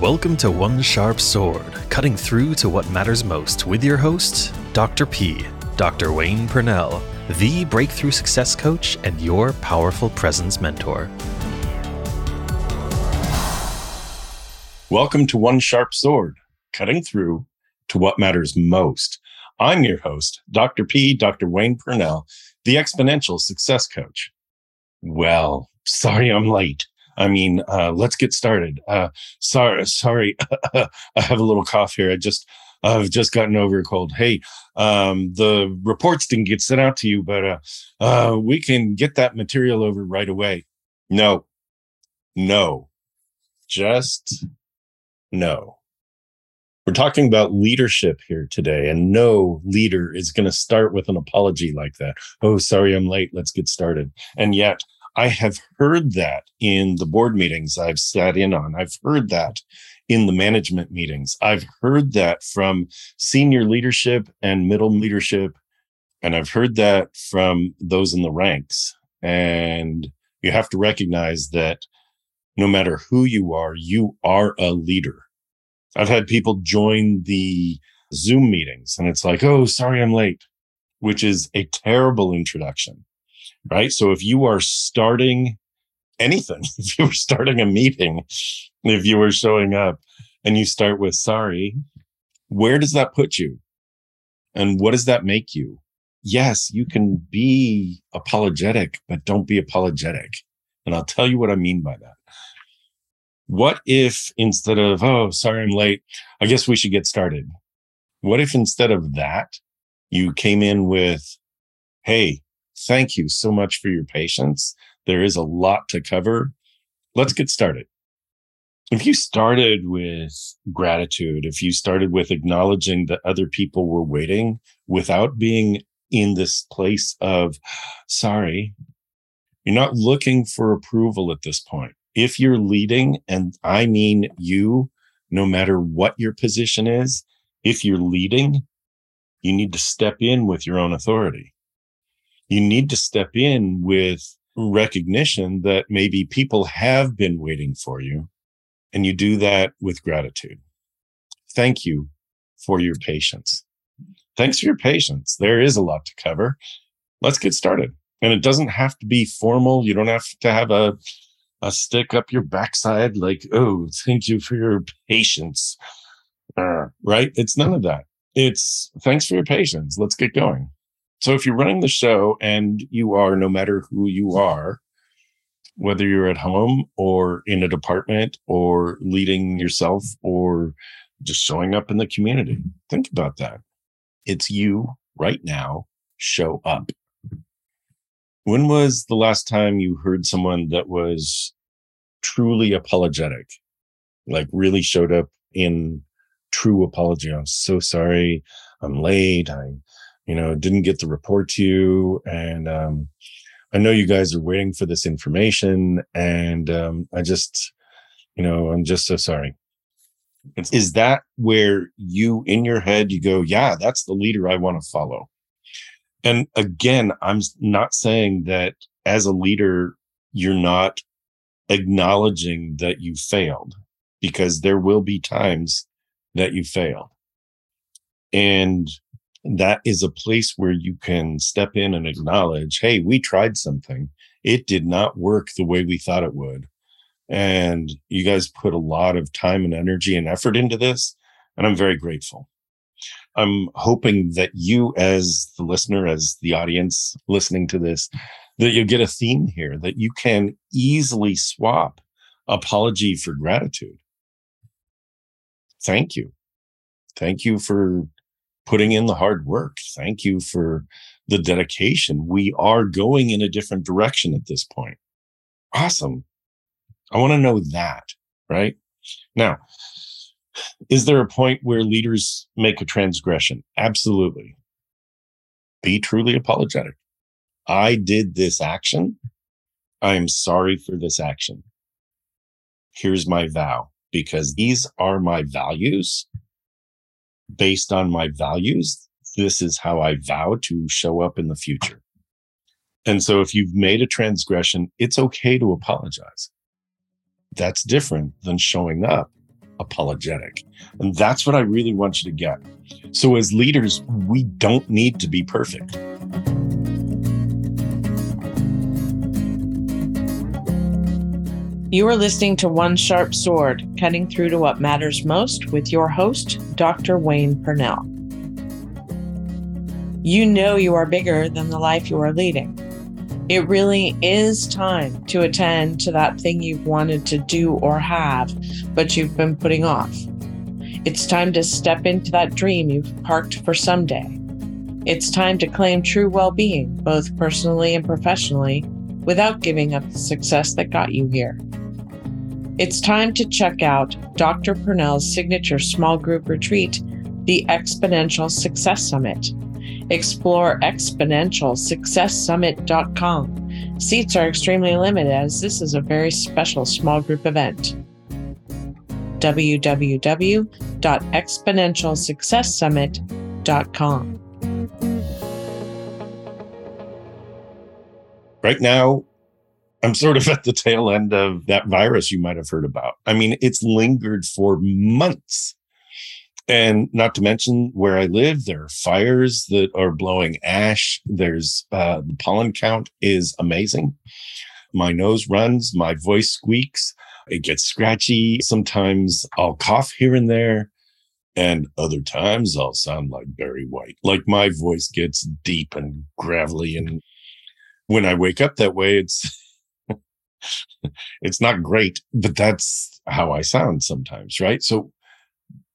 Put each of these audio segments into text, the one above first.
Welcome to One Sharp Sword, cutting through to what matters most with your host, Dr. P, Dr. Wayne Pernell, the breakthrough success coach and your powerful presence mentor. Welcome to One Sharp Sword, cutting through to what matters most. I'm your host, Dr. P, Dr. Wayne Pernell, the exponential success coach. Well, sorry I'm late. I mean, uh, let's get started. Uh, sorry, sorry, I have a little cough here. I just, I've just gotten over a cold. Hey, um, the reports didn't get sent out to you, but uh, uh, we can get that material over right away. No, no, just no. We're talking about leadership here today, and no leader is going to start with an apology like that. Oh, sorry, I'm late. Let's get started. And yet, I have heard that in the board meetings I've sat in on. I've heard that in the management meetings. I've heard that from senior leadership and middle leadership. And I've heard that from those in the ranks. And you have to recognize that no matter who you are, you are a leader. I've had people join the Zoom meetings and it's like, oh, sorry, I'm late, which is a terrible introduction right? So if you are starting anything, if you were starting a meeting, if you were showing up and you start with sorry, where does that put you? And what does that make you? Yes, you can be apologetic, but don't be apologetic. And I'll tell you what I mean by that. What if instead of, oh, sorry, I'm late, I guess we should get started. What if instead of that, you came in with, hey, Thank you so much for your patience. There is a lot to cover. Let's get started. If you started with gratitude, if you started with acknowledging that other people were waiting without being in this place of sorry, you're not looking for approval at this point. If you're leading, and I mean you, no matter what your position is, if you're leading, you need to step in with your own authority you need to step in with recognition that maybe people have been waiting for you. And you do that with gratitude. Thank you for your patience. Thanks for your patience. There is a lot to cover. Let's get started. And it doesn't have to be formal. You don't have to have a, a stick up your backside like, oh, thank you for your patience. Uh, right? It's none of that. It's thanks for your patience. Let's get going. So if you're running the show and you are, no matter who you are, whether you're at home or in a department or leading yourself or just showing up in the community, think about that. It's you right now. Show up. When was the last time you heard someone that was truly apologetic, like really showed up in true apology? I'm so sorry. I'm late. I you know, didn't get the report to you. And um, I know you guys are waiting for this information. And um, I just, you know, I'm just so sorry. Is that where you in your head, you go, yeah, that's the leader I want to follow? And again, I'm not saying that as a leader, you're not acknowledging that you failed because there will be times that you failed. And that is a place where you can step in and acknowledge, hey, we tried something. It did not work the way we thought it would. And you guys put a lot of time and energy and effort into this. And I'm very grateful. I'm hoping that you, as the listener, as the audience listening to this, that you get a theme here, that you can easily swap apology for gratitude. Thank you. Thank you for putting in the hard work. Thank you for the dedication. We are going in a different direction at this point. Awesome. I want to know that, right? Now, is there a point where leaders make a transgression? Absolutely. Be truly apologetic. I did this action. I am sorry for this action. Here's my vow because these are my values based on my values, this is how I vow to show up in the future. And so if you've made a transgression, it's okay to apologize. That's different than showing up apologetic. And that's what I really want you to get. So, as leaders, we don't need to be perfect. You are listening to One Sharp Sword, cutting through to what matters most with your host, Dr. Wayne Pernell. You know you are bigger than the life you are leading. It really is time to attend to that thing you've wanted to do or have, but you've been putting off. It's time to step into that dream you've parked for someday. It's time to claim true well being, both personally and professionally, without giving up the success that got you here. It's time to check out Dr. Pernell's signature small group retreat, the Exponential Success Summit. Explore exponentialsuccesssummit.com. Seats are extremely limited as this is a very special small group event. www.exponentialsuccesssummit.com. Right now, I'm sort of at the tail end of that virus you might have heard about. I mean, it's lingered for months. And not to mention where I live, there are fires that are blowing ash. There's uh, the pollen count is amazing. My nose runs, my voice squeaks, it gets scratchy. Sometimes I'll cough here and there. And other times I'll sound like Barry White. Like my voice gets deep and gravelly. And when I wake up that way, it's it's not great, but that's how I sound sometimes, right? So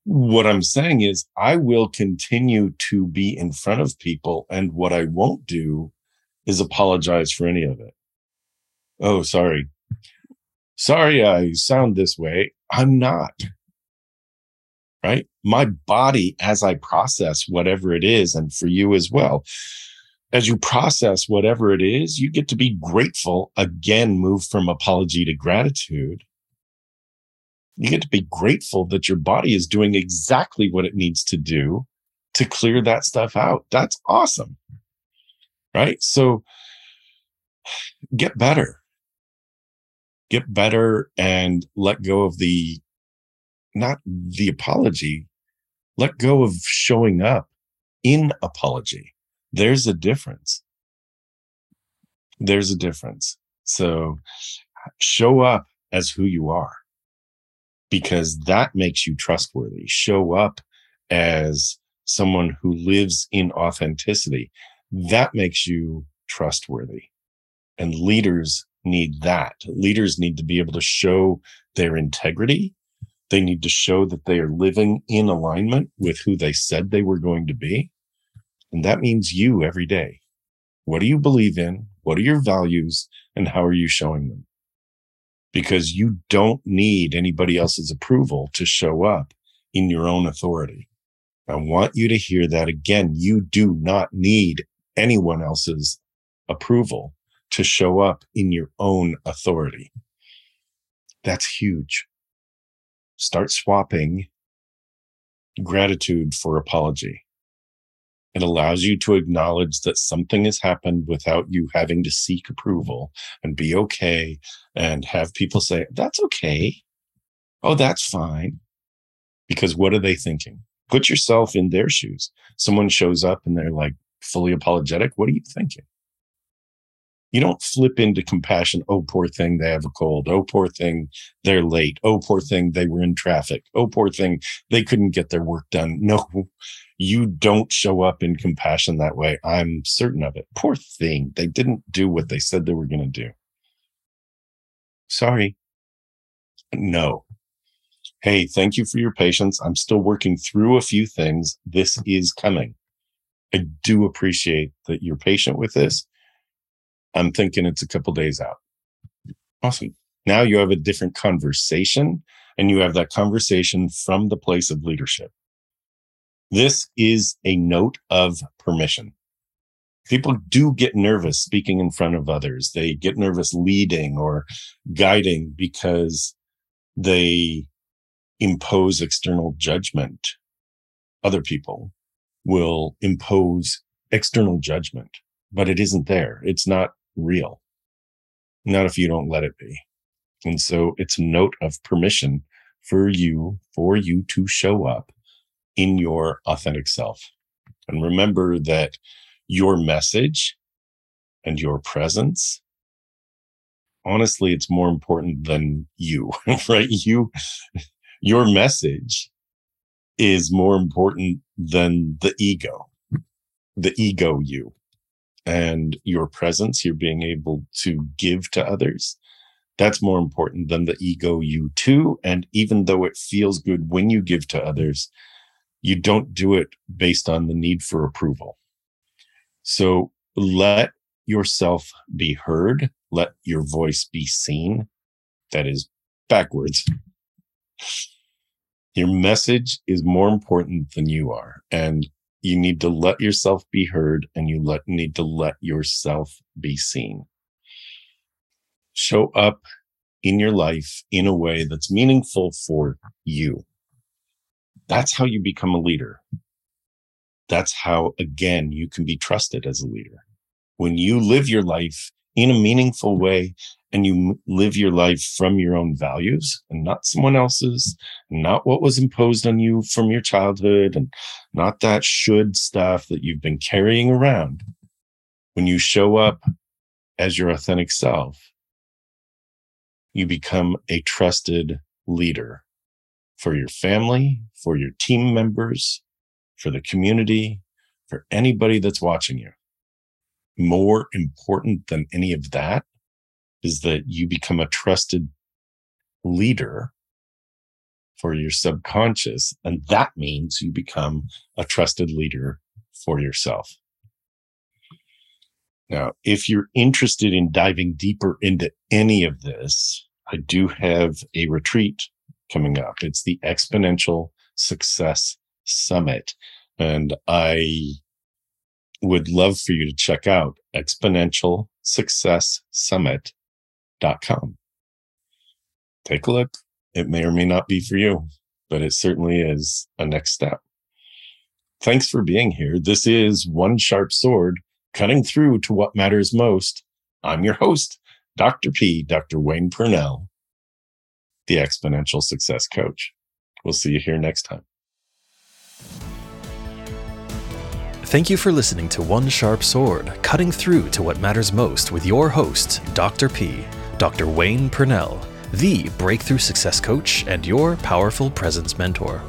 what I'm saying is I will continue to be in front of people and what I won't do is apologize for any of it. Oh, sorry. Sorry, I sound this way. I'm not. Right. My body, as I process whatever it is, and for you as well, as you process whatever it is, you get to be grateful. Again, move from apology to gratitude. You get to be grateful that your body is doing exactly what it needs to do to clear that stuff out. That's awesome. Right. So get better. Get better and let go of the, not the apology, let go of showing up in apology there's a difference. There's a difference. So show up as who you are because that makes you trustworthy. Show up as someone who lives in authenticity. That makes you trustworthy. And leaders need that. Leaders need to be able to show their integrity. They need to show that they are living in alignment with who they said they were going to be. And that means you every day. What do you believe in? What are your values? And how are you showing them? Because you don't need anybody else's approval to show up in your own authority. I want you to hear that again. You do not need anyone else's approval to show up in your own authority. That's huge. Start swapping gratitude for apology. It allows you to acknowledge that something has happened without you having to seek approval and be okay and have people say, that's okay. Oh, that's fine. Because what are they thinking? Put yourself in their shoes. Someone shows up and they're like fully apologetic. What are you thinking? You don't flip into compassion. Oh, poor thing, they have a cold. Oh, poor thing, they're late. Oh, poor thing, they were in traffic. Oh, poor thing, they couldn't get their work done. No, you don't show up in compassion that way. I'm certain of it. Poor thing, they didn't do what they said they were going to do. Sorry. No. Hey, thank you for your patience. I'm still working through a few things. This is coming. I do appreciate that you're patient with this I'm thinking it's a couple days out. Awesome. Now you have a different conversation and you have that conversation from the place of leadership. This is a note of permission. People do get nervous speaking in front of others. They get nervous leading or guiding because they impose external judgment. Other people will impose external judgment, but it isn't there. It's not real. Not if you don't let it be. And so it's a note of permission for you, for you to show up in your authentic self. And remember that your message and your presence, honestly, it's more important than you, right? You, your message is more important than the ego, the ego you and your presence, you're being able to give to others. That's more important than the ego you too. And even though it feels good when you give to others, you don't do it based on the need for approval. So let yourself be heard. Let your voice be seen. That is backwards. Your message is more important than you are. And you need to let yourself be heard and you let, need to let yourself be seen. Show up in your life in a way that's meaningful for you. That's how you become a leader. That's how, again, you can be trusted as a leader. When you live your life in a meaningful way and you live your life from your own values and not someone else's, not what was imposed on you from your childhood and not that should stuff that you've been carrying around. When you show up as your authentic self, you become a trusted leader for your family, for your team members, for the community, for anybody that's watching you. More important than any of that is that you become a trusted leader for your subconscious. And that means you become a trusted leader for yourself. Now, if you're interested in diving deeper into any of this, I do have a retreat coming up. It's the Exponential Success Summit. And I would love for you to check out Exponential Success Summit com. Take a look. It may or may not be for you, but it certainly is a next step. Thanks for being here. This is One Sharp Sword, cutting through to what matters most. I'm your host, Dr. P, Dr. Wayne Pernell, the Exponential Success Coach. We'll see you here next time. Thank you for listening to One Sharp Sword, cutting through to what matters most with your host, Dr. P. Dr. Wayne Pernell, the breakthrough success coach and your powerful presence mentor.